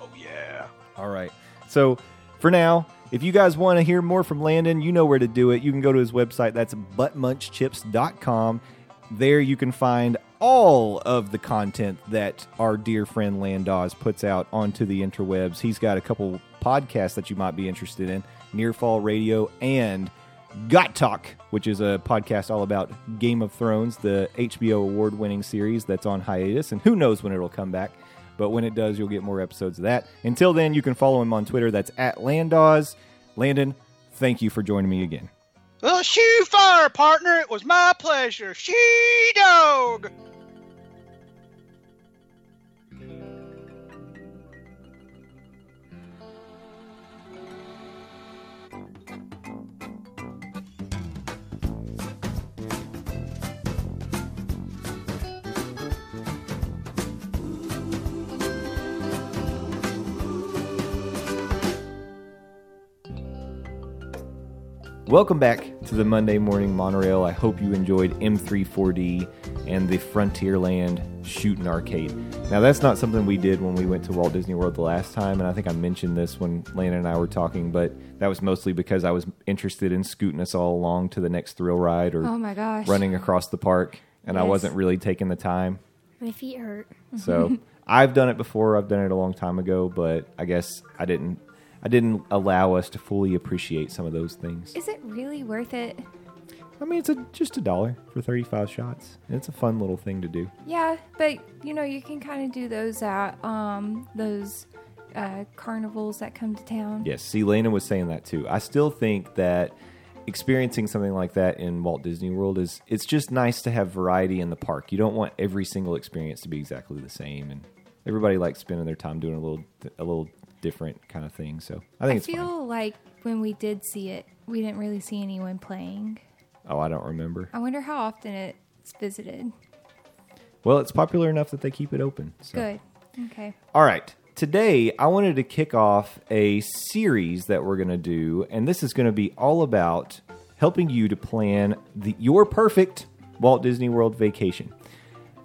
Oh, yeah. All right. So for now, if you guys want to hear more from Landon, you know where to do it. You can go to his website. That's buttmunchchips.com. There you can find all of the content that our dear friend Landaws puts out onto the interwebs. He's got a couple podcasts that you might be interested in Nearfall Radio and Got Talk, which is a podcast all about Game of Thrones, the HBO award winning series that's on hiatus. And who knows when it'll come back. But when it does, you'll get more episodes of that. Until then, you can follow him on Twitter. That's at Landaws. Landon, thank you for joining me again. Well, shoe fire, partner. It was my pleasure. She dog. Welcome back to the Monday Morning Monorail. I hope you enjoyed M34D and the Frontierland Shooting Arcade. Now, that's not something we did when we went to Walt Disney World the last time, and I think I mentioned this when Lana and I were talking, but that was mostly because I was interested in scooting us all along to the next thrill ride or Oh my gosh. running across the park, and I wasn't really taking the time. My feet hurt. So [LAUGHS] I've done it before. I've done it a long time ago, but I guess I didn't. I didn't allow us to fully appreciate some of those things. Is it really worth it? I mean, it's a, just a dollar for 35 shots. It's a fun little thing to do. Yeah, but you know, you can kind of do those at um those uh, carnivals that come to town. Yes, see, Lena was saying that too. I still think that experiencing something like that in Walt Disney World is it's just nice to have variety in the park. You don't want every single experience to be exactly the same, and everybody likes spending their time doing a little a little different kind of thing. So I think I it's feel fine. like when we did see it, we didn't really see anyone playing. Oh, I don't remember. I wonder how often it's visited. Well, it's popular enough that they keep it open. So. Good. Okay. All right. Today, I wanted to kick off a series that we're going to do, and this is going to be all about helping you to plan the, your perfect Walt Disney World vacation.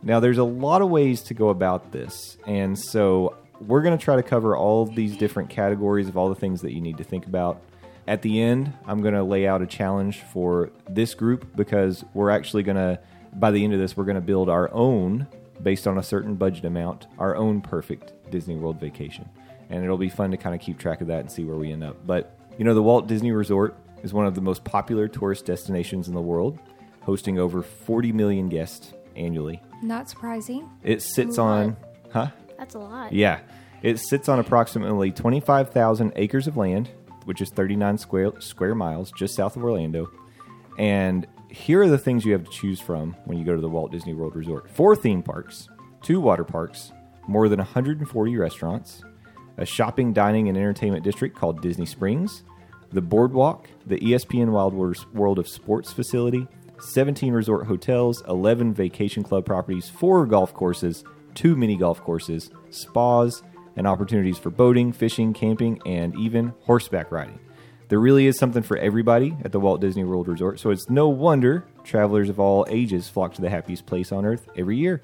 Now, there's a lot of ways to go about this, and so we're going to try to cover all these different categories of all the things that you need to think about. At the end, I'm going to lay out a challenge for this group because we're actually going to, by the end of this, we're going to build our own, based on a certain budget amount, our own perfect Disney World vacation. And it'll be fun to kind of keep track of that and see where we end up. But, you know, the Walt Disney Resort is one of the most popular tourist destinations in the world, hosting over 40 million guests annually. Not surprising. It sits on, huh? That's a lot. Yeah. It sits on approximately 25,000 acres of land, which is 39 square, square miles just south of Orlando. And here are the things you have to choose from when you go to the Walt Disney World Resort four theme parks, two water parks, more than 140 restaurants, a shopping, dining, and entertainment district called Disney Springs, the Boardwalk, the ESPN Wide World of Sports facility, 17 resort hotels, 11 vacation club properties, four golf courses, two mini golf courses, spas, and opportunities for boating, fishing, camping, and even horseback riding. There really is something for everybody at the Walt Disney World Resort, so it's no wonder travelers of all ages flock to the happiest place on earth every year.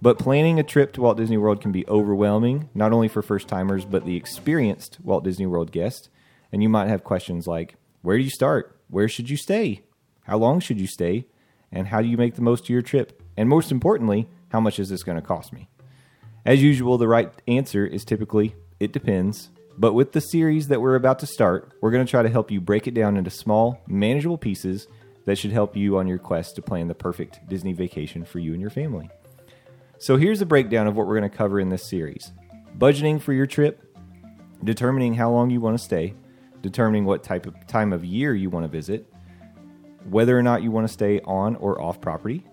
But planning a trip to Walt Disney World can be overwhelming, not only for first timers, but the experienced Walt Disney World guest. And you might have questions like where do you start? Where should you stay? How long should you stay? And how do you make the most of your trip? And most importantly, how much is this going to cost me? As usual, the right answer is typically it depends. But with the series that we're about to start, we're going to try to help you break it down into small, manageable pieces that should help you on your quest to plan the perfect Disney vacation for you and your family. So here's a breakdown of what we're going to cover in this series budgeting for your trip, determining how long you want to stay, determining what type of time of year you want to visit, whether or not you want to stay on or off property,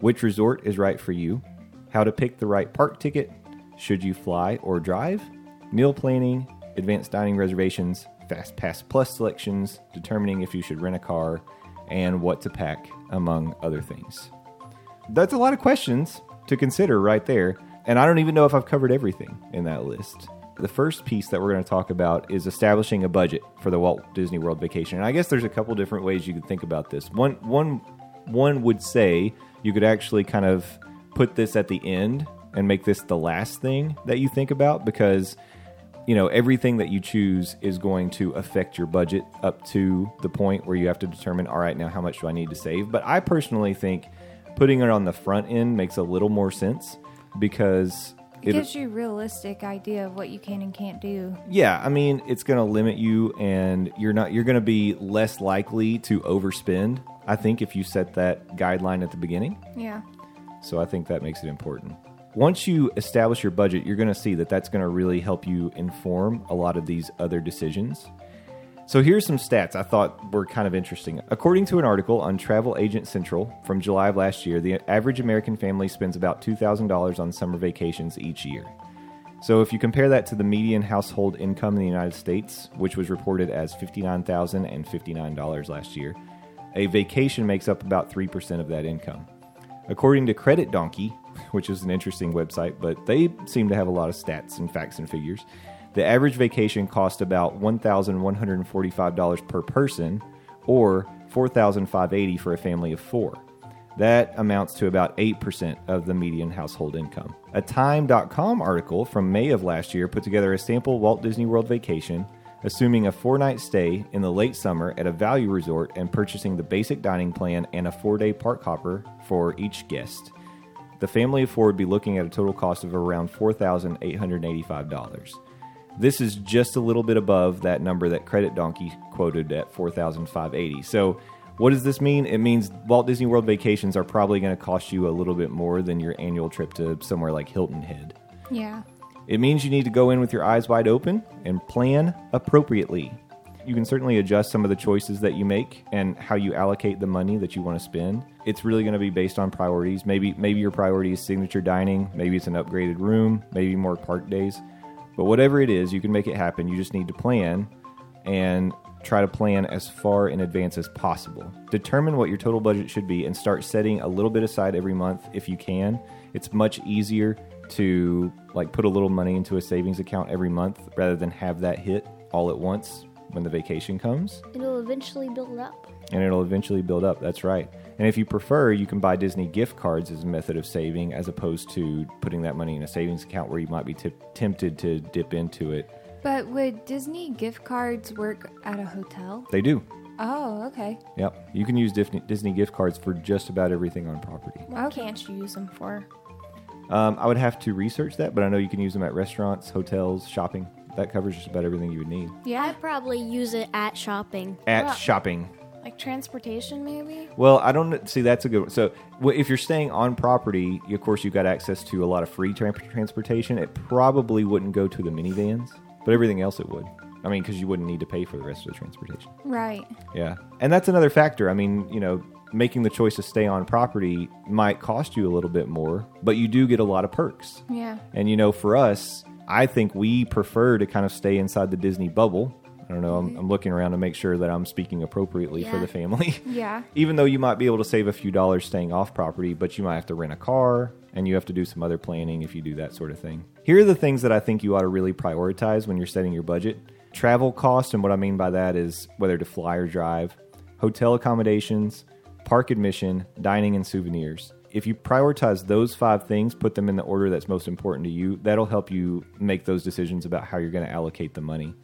which resort is right for you, how to pick the right park ticket, should you fly or drive, meal planning, advanced dining reservations, fast pass plus selections, determining if you should rent a car, and what to pack, among other things. That's a lot of questions to consider right there, and I don't even know if I've covered everything in that list. The first piece that we're going to talk about is establishing a budget for the Walt Disney World vacation. And I guess there's a couple different ways you could think about this. One one one would say you could actually kind of put this at the end and make this the last thing that you think about because you know everything that you choose is going to affect your budget up to the point where you have to determine all right now how much do i need to save but i personally think putting it on the front end makes a little more sense because It gives you a realistic idea of what you can and can't do. yeah i mean it's going to limit you and you're not you're going to be less likely to overspend i think if you set that guideline at the beginning Yeah. so I think that makes it important. Once you establish your budget, you're going to see that that's going to really help you inform a lot of these other decisions. So here's some stats I thought were kind of interesting. According to an article on Travel Agent Central from July of last year, the average American family spends about $2,000 on summer vacations each year. So if you compare that to the median household income in the United States, which was reported as $59,059 last year, a vacation makes up about 3% of that income. According to Credit Donkey, [LAUGHS] which is an interesting website, but they seem to have a lot of stats and facts and figures, the average vacation cost about $1,145 per person or $4,580 for a family of four. That amounts to about 8% of the median household income. A Time.com article from May of last year put together a sample Walt Disney World vacation, assuming a four night stay in the late summer at a value resort and purchasing the basic dining plan and a four day park hopper for each guest. The family of four would be looking at a total cost of around $4,885. This is just a little bit above that number that Credit Donkey quoted at 4,580. So, what does this mean? It means Walt Disney World vacations are probably going to cost you a little bit more than your annual trip to somewhere like Hilton Head. Yeah. It means you need to go in with your eyes wide open and plan appropriately. You can certainly adjust some of the choices that you make and how you allocate the money that you want to spend. It's really going to be based on priorities. Maybe maybe your priority is signature dining, maybe it's an upgraded room, maybe more park days. But whatever it is, you can make it happen. You just need to plan and try to plan as far in advance as possible. Determine what your total budget should be and start setting a little bit aside every month if you can. It's much easier to like put a little money into a savings account every month rather than have that hit all at once when the vacation comes It'll eventually build up. and it'll eventually build up. That's right. And if you prefer, you can buy Disney gift cards as a method of saving as opposed to putting that money in a savings account where you might be tip tempted to dip into it. But would Disney gift cards work at a hotel? They do. Oh, okay. Yep. You can use Disney, Disney gift cards for just about everything on property. What Okay. can't you use them for? Um, I would have to research that, but I know you can use them at restaurants, hotels, shopping. That covers just about everything you would need. Yeah. I'd probably use it at shopping. At Wow. shopping. Like transportation, maybe? Well, I don't kn- see that's a good one. So, w- if you're staying on property, you- of course, you've got access to a lot of free tra- transportation. It probably wouldn't go to the minivans, but everything else it would. I mean, because you wouldn't need to pay for the rest of the transportation. Right. Yeah. And that's another factor. I mean, you know, making the choice to stay on property might cost you a little bit more, but you do get a lot of perks. Yeah. And you know, for us, I think we prefer to kind of stay inside the Disney bubble. I don't know. I'm, mm-hmm. I'm looking around to make sure that I'm speaking appropriately for the family. [LAUGHS] Yeah. Even though you might be able to save a few dollars staying off property, but you might have to rent a car and you have to do some other planning if you do that sort of thing. Here are the things that I think you ought to really prioritize when you're setting your budget travel cost. And what I mean by that is whether to fly or drive, hotel accommodations, park admission, dining, and souvenirs. If you prioritize those five things, put them in the order that's most important to you, that'll help you make those decisions about how you're going to allocate the money.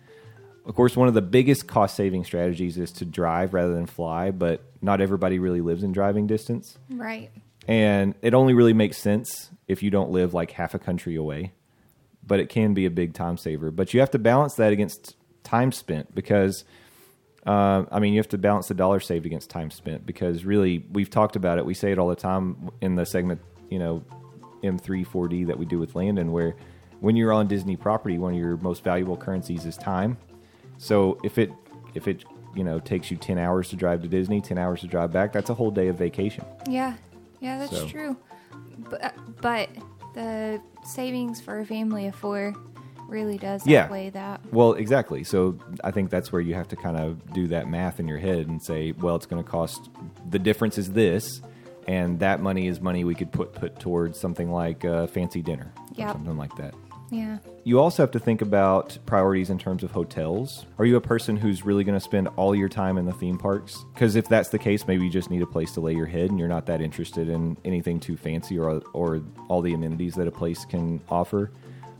Of course, one of the biggest cost saving strategies is to drive rather than fly, but not everybody really lives in driving distance. Right. And it only really makes sense if you don't live like half a country away. But it can be a big time saver. But you have to balance that against time spent because, uh, I mean, you have to balance the dollar saved against time spent because really, we've talked about it. We say it all the time in the segment, you know, M3 4D that we do with Landon, where when you're on Disney property, one of your most valuable currencies is time. So if it if it you know takes you ten hours to drive to Disney, ten hours to drive back, that's a whole day of vacation. Yeah. Yeah, that's So- true. But, but the savings for a family of four really does Yeah. outweigh that. Well, exactly. So I think that's where you have to kind of do that math in your head and say, well, it's going to cost the difference is this, and that money is money we could put put towards something like a fancy dinner, or something like that. Yeah. You also have to think about priorities in terms of hotels. Are you a person who's really going to spend all your time in the theme parks? Because if that's the case, maybe you just need a place to lay your head and you're not that interested in anything too fancy or, or all the amenities that a place can offer.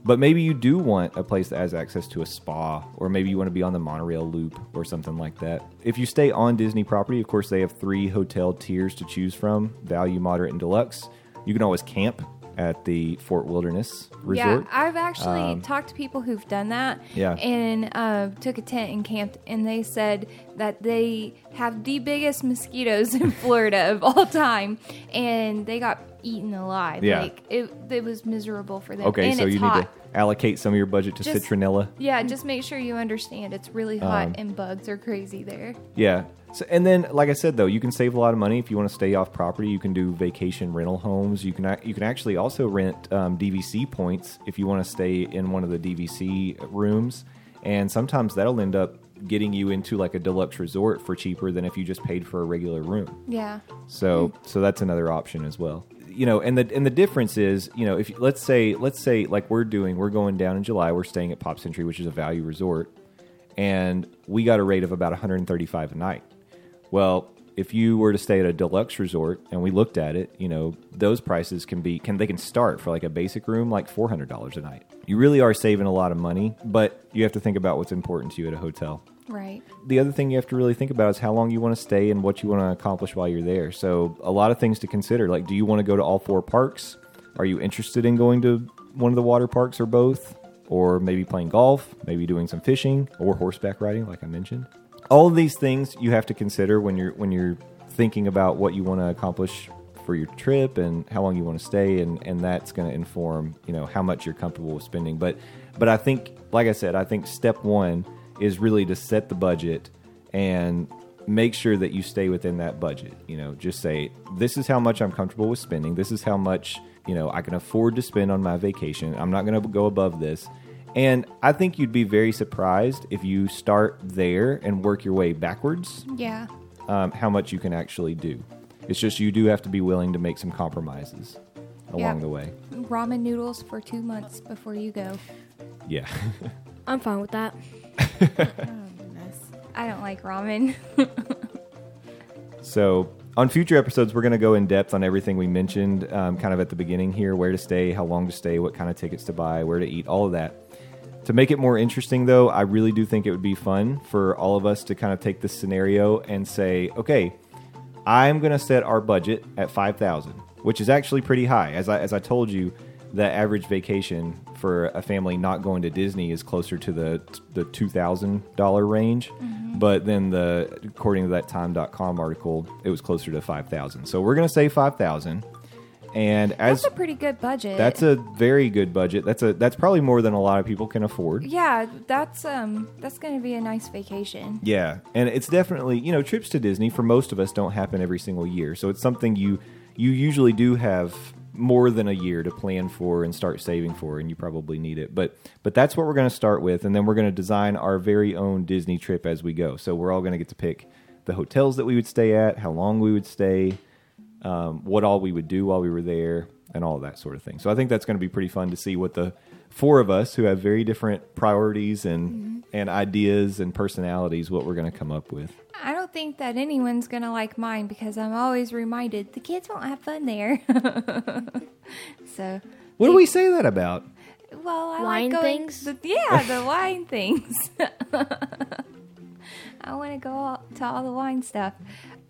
But maybe you do want a place that has access to a spa, or maybe you want to be on the monorail loop or something like that. If you stay on Disney property, of course, they have three hotel tiers to choose from value, moderate, and deluxe. You can always camp at the Fort Wilderness Resort. Yeah, I've actually Um, talked to people who've done that. Yeah. And uh, took a tent and camped, and they said that they have the biggest [LAUGHS] mosquitoes in [LAUGHS] Florida of all time, and they got eaten alive. Yeah. Like it, it was miserable for them. Okay, and so you hot. need to allocate some of your budget to Just- citronella. Yeah, just make sure you understand it's really hot Um, and bugs are crazy there. Yeah. So, and then, like I said, though, you can save a lot of money if you want to stay off property. You can do vacation rental homes. You can you can actually also rent um, DVC points if you want to stay in one of the DVC rooms, and sometimes that'll end up getting you into like a deluxe resort for cheaper than if you just paid for a regular room. Yeah. So so that's another option as well. You know, and the and the difference is, you know, if let's say let's say like we're doing, we're going down in July, we're staying at Pop Century, which is a value resort, and we got a rate of about 135 a night. Well, if you were to stay at a deluxe resort and we looked at it, you know, those prices can be can they can start for like a basic room like $400 a night. You really are saving a lot of money, but you have to think about what's important to you at a hotel Right. the other thing you have to really think about is how long you want to stay and what you want to accomplish while you're there. So, a lot of things to consider. Like, do you want to go to all four parks? Are you interested in going to one of the water parks or both? Or maybe playing golf, maybe doing some fishing or horseback riding, like I mentioned. All of these things you have to consider when you're when you're thinking about what you want to accomplish for your trip and how long you want to stay and, and that's going to inform you know how much you're comfortable with spending. But but i think like i said i think step one is really to set the budget and make sure that you stay within that budget. You know just say this is how much i'm comfortable with spending. This is how much you know i can afford to spend on my vacation. I'm not going to go above this and i think you'd be very surprised if you start there and work your way backwards Yeah. um, how much you can actually do. It's just you do have to be willing to make some compromises along Yeah. the way. Ramen noodles for two months before you go. Yeah. [LAUGHS] I'm fine with that. [LAUGHS] Oh, goodness. I don't like ramen. so on future episodes, we're going to go in depth on everything we mentioned, um, kind of at the beginning here where to stay, how long to stay, what kind of tickets to buy, where to eat, all of that. To make it more interesting, though, I really do think it would be fun for all of us to kind of take this scenario and say, okay, I'm going to set our budget at 5000 which is actually pretty high. As I, as I told you, the average vacation for a family not going to Disney is closer to the the $2,000 range. Mm-hmm. But then the according to that time.com article, it was closer to 5000 So we're going to say 5000 And as That's a pretty good budget. that's a very good budget. That's a that's probably more than a lot of people can afford. yeah. That's um. That's going to be a nice vacation. Yeah, and it's definitely you know trips to Disney for most of us don't happen every single year, so it's something you you usually do have more than a year to plan for and start saving for, and you probably need it. But but that's what we're going to start with, and then we're going to design our very own Disney trip as we go. So we're all going to get to pick the hotels that we would stay at, how long we would stay, um, what all we would do while we were there, and all that sort of thing. So I think that's going to be pretty fun to see what the four of us who have very different priorities and and ideas and personalities, what we're going to come up with. I don't think that anyone's going to like mine because I'm always reminded the kids won't have fun there. [LAUGHS] so, What do we say that about? well, I Wine like going, things? The, yeah, the [LAUGHS] wine things. [LAUGHS] I want to go all, to all the wine stuff.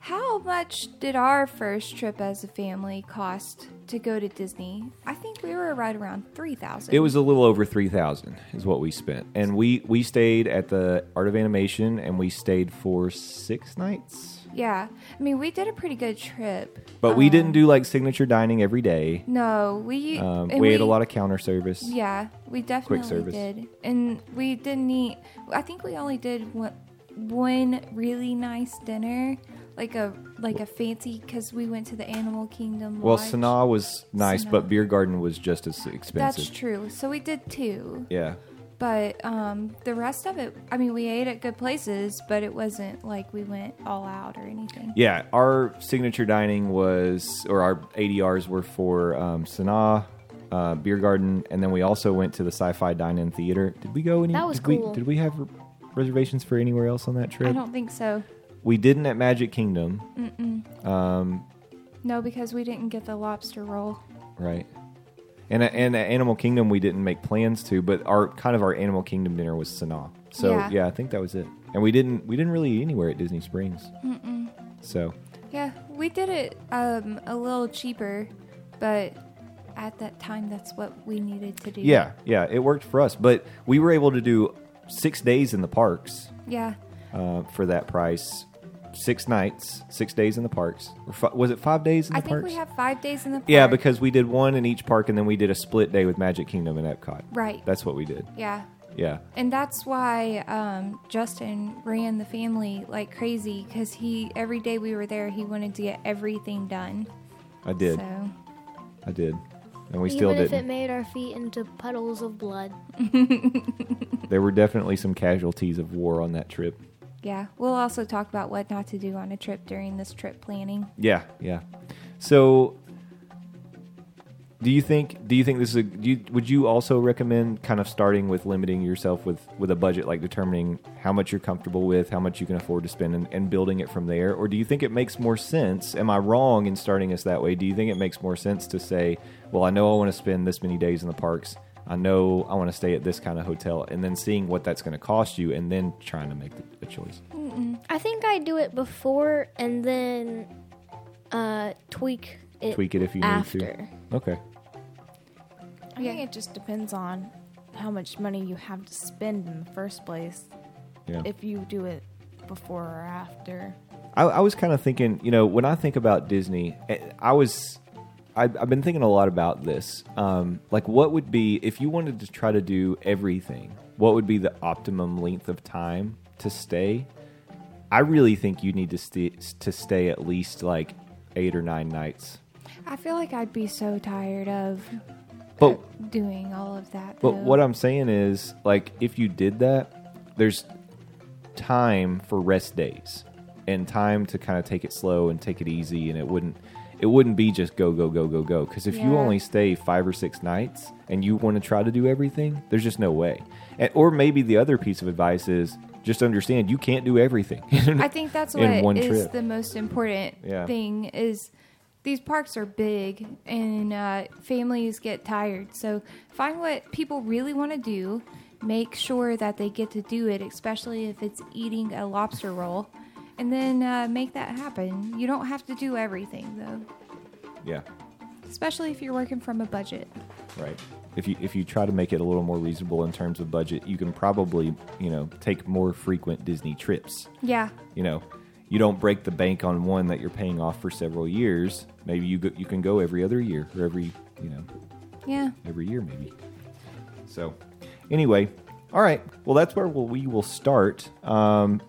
How much did our first trip as a family cost to go to Disney? I think we were right around three thousand. It was a little over three thousand is what we spent, and we we stayed at the Art of Animation, and we stayed for six nights. Yeah, I mean, we did a pretty good trip. But we Um, didn't do like signature dining every day. No, we Um, and we ate a lot of counter service. Yeah, we definitely service. did, and we didn't eat. I think we only did one, one really nice dinner, like a like a fancy because we went to the Animal Kingdom. Well, Lodge. Sanaa was nice, Sanaa. but Biergarten was just as expensive. That's true. So we did two, Yeah. but um, the rest of it, I mean, we ate at good places, but it wasn't like we went all out or anything. Yeah, our signature dining was, or our ADRs were for um, Sanaa, uh, Biergarten, and then we also went to the Sci-Fi Dine-In Theater. Did we go any? That was did we- cool. did we have reservations for anywhere else on that trip? I don't think so. We didn't at Magic Kingdom, Um, No, because we didn't get the lobster roll. right? And and at Animal Kingdom, we didn't make plans to, but our kind of our Animal Kingdom dinner was Sanaa. So yeah. Yeah. I think that was it. And we didn't we didn't really eat anywhere at Disney Springs. So Yeah, we did it um, a little cheaper, but at that time, that's what we needed to do. yeah, yeah, it worked for us. But we were able to do six days in the parks. Yeah. uh, for that price. Six nights, six days in the parks. Or fi- was it five days in the parks? I think parks? we have five days in the park. yeah, because we did one in each park, and then we did a split day with Magic Kingdom and Epcot. Right. That's what we did. Yeah. Yeah. And that's why um, Justin ran the family like crazy because he, every day we were there, he wanted to get everything done. I did. So, I did. And we Even still if it made our feet into puddles of blood. [LAUGHS] there were definitely some casualties of war on that trip. Yeah. We'll also talk about what not to do on a trip during this trip planning. Yeah, yeah. So, do you think? Do you think this is a? Do you, would you also recommend kind of starting with limiting yourself with with a budget, like determining how much you're comfortable with, how much you can afford to spend, and, and building it from there? Or do you think it makes more sense? Am I wrong in starting us that way? Do you think it makes more sense to say, well, I know I want to spend this many days in the parks. I know I want to stay at this kind of hotel, and then seeing what that's going to cost you, and then trying to make the, a choice. I think I do it before and then uh, tweak it Tweak it if you need to. Okay. I think it just depends on how much money you have to spend in the first place. Yeah. If you do it before or after. I, I was kind of thinking, you know, when I think about Disney, eh, I was, I've been thinking a lot about this. Um, like, what would be if you wanted to try to do everything? What would be the optimum length of time to stay? I really think you need to stay to stay at least like eight or nine nights. I feel like I'd be so tired of But doing all of that. But though. what I'm saying is, like, if you did that, there's time for rest days and time to kind of take it slow and take it easy, and it wouldn't it wouldn't be just go go go go go. Because if you only stay five or six nights and you want to try to do everything, there's just no way. And, or maybe the other piece of advice is just understand you can't do everything. [LAUGHS] I think that's what is trip. the most important Yeah. thing is these parks are big and uh, families get tired. So find what people really want to do. Make sure that they get to do it, especially if it's eating a lobster roll, and then uh, make that happen. You don't have to do everything though, yeah, especially if you're working from a budget. right. If you if you try to make it a little more reasonable in terms of budget, you can probably you know take more frequent Disney trips. Yeah, you know you don't break the bank on one that you're paying off for several years. Maybe you go, you can go every other year or every you know Yeah. every year maybe. So, anyway, all right. Well, that's where we'll, we will start. Um,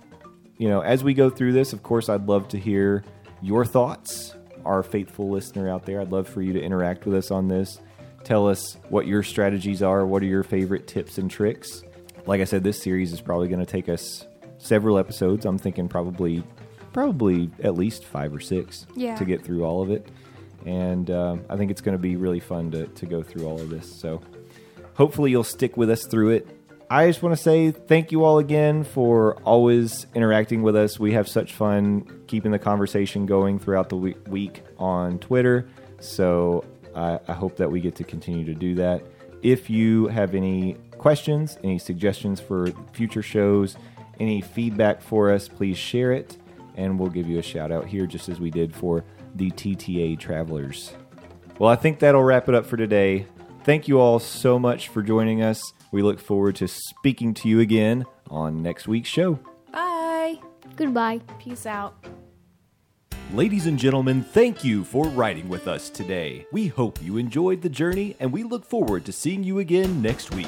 you know, as we go through this, of course, I'd love to hear your thoughts. Our faithful listener out there, I'd love for you to interact with us on this. Tell us what your strategies are. What are your favorite tips and tricks? Like I said, this series is probably going to take us several episodes. I'm thinking probably, probably at least five or six Yeah. to get through all of it. And um, I think it's going to be really fun to, to go through all of this. So hopefully you'll stick with us through it. I just want to say thank you all again for always interacting with us. We have such fun keeping the conversation going throughout the week on Twitter. So I, I hope that we get to continue to do that. If you have any questions, any suggestions for future shows, any feedback for us, please share it and we'll give you a shout out here just as we did for the TTA Travelers. Well, I think that'll wrap it up for today. Thank you all so much for joining us. We look forward to speaking to you again on next week's show. Bye. Goodbye. Peace out. Ladies and gentlemen, thank you for riding with us today. We hope you enjoyed the journey and we look forward to seeing you again next week.